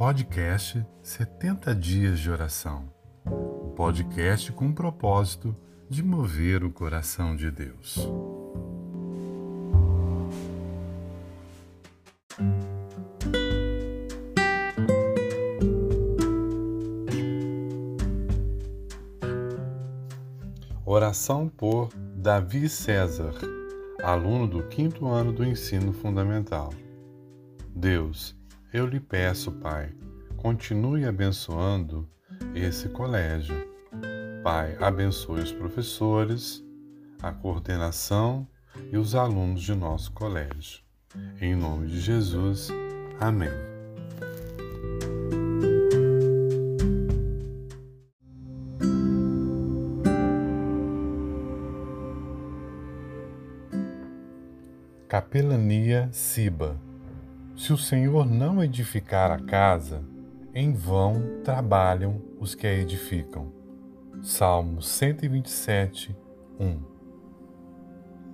podcast 70 Dias de Oração. O podcast com o propósito de mover o coração de Deus. Oração por Davi César, aluno do quinto ano do ensino fundamental. Deus, eu lhe peço, Pai, continue abençoando esse colégio. Pai, abençoe os professores, a coordenação e os alunos de nosso colégio. Em nome de Jesus, amém. Capelania Siba se o Senhor não edificar a casa, em vão trabalham os que a edificam. Salmo 127, 1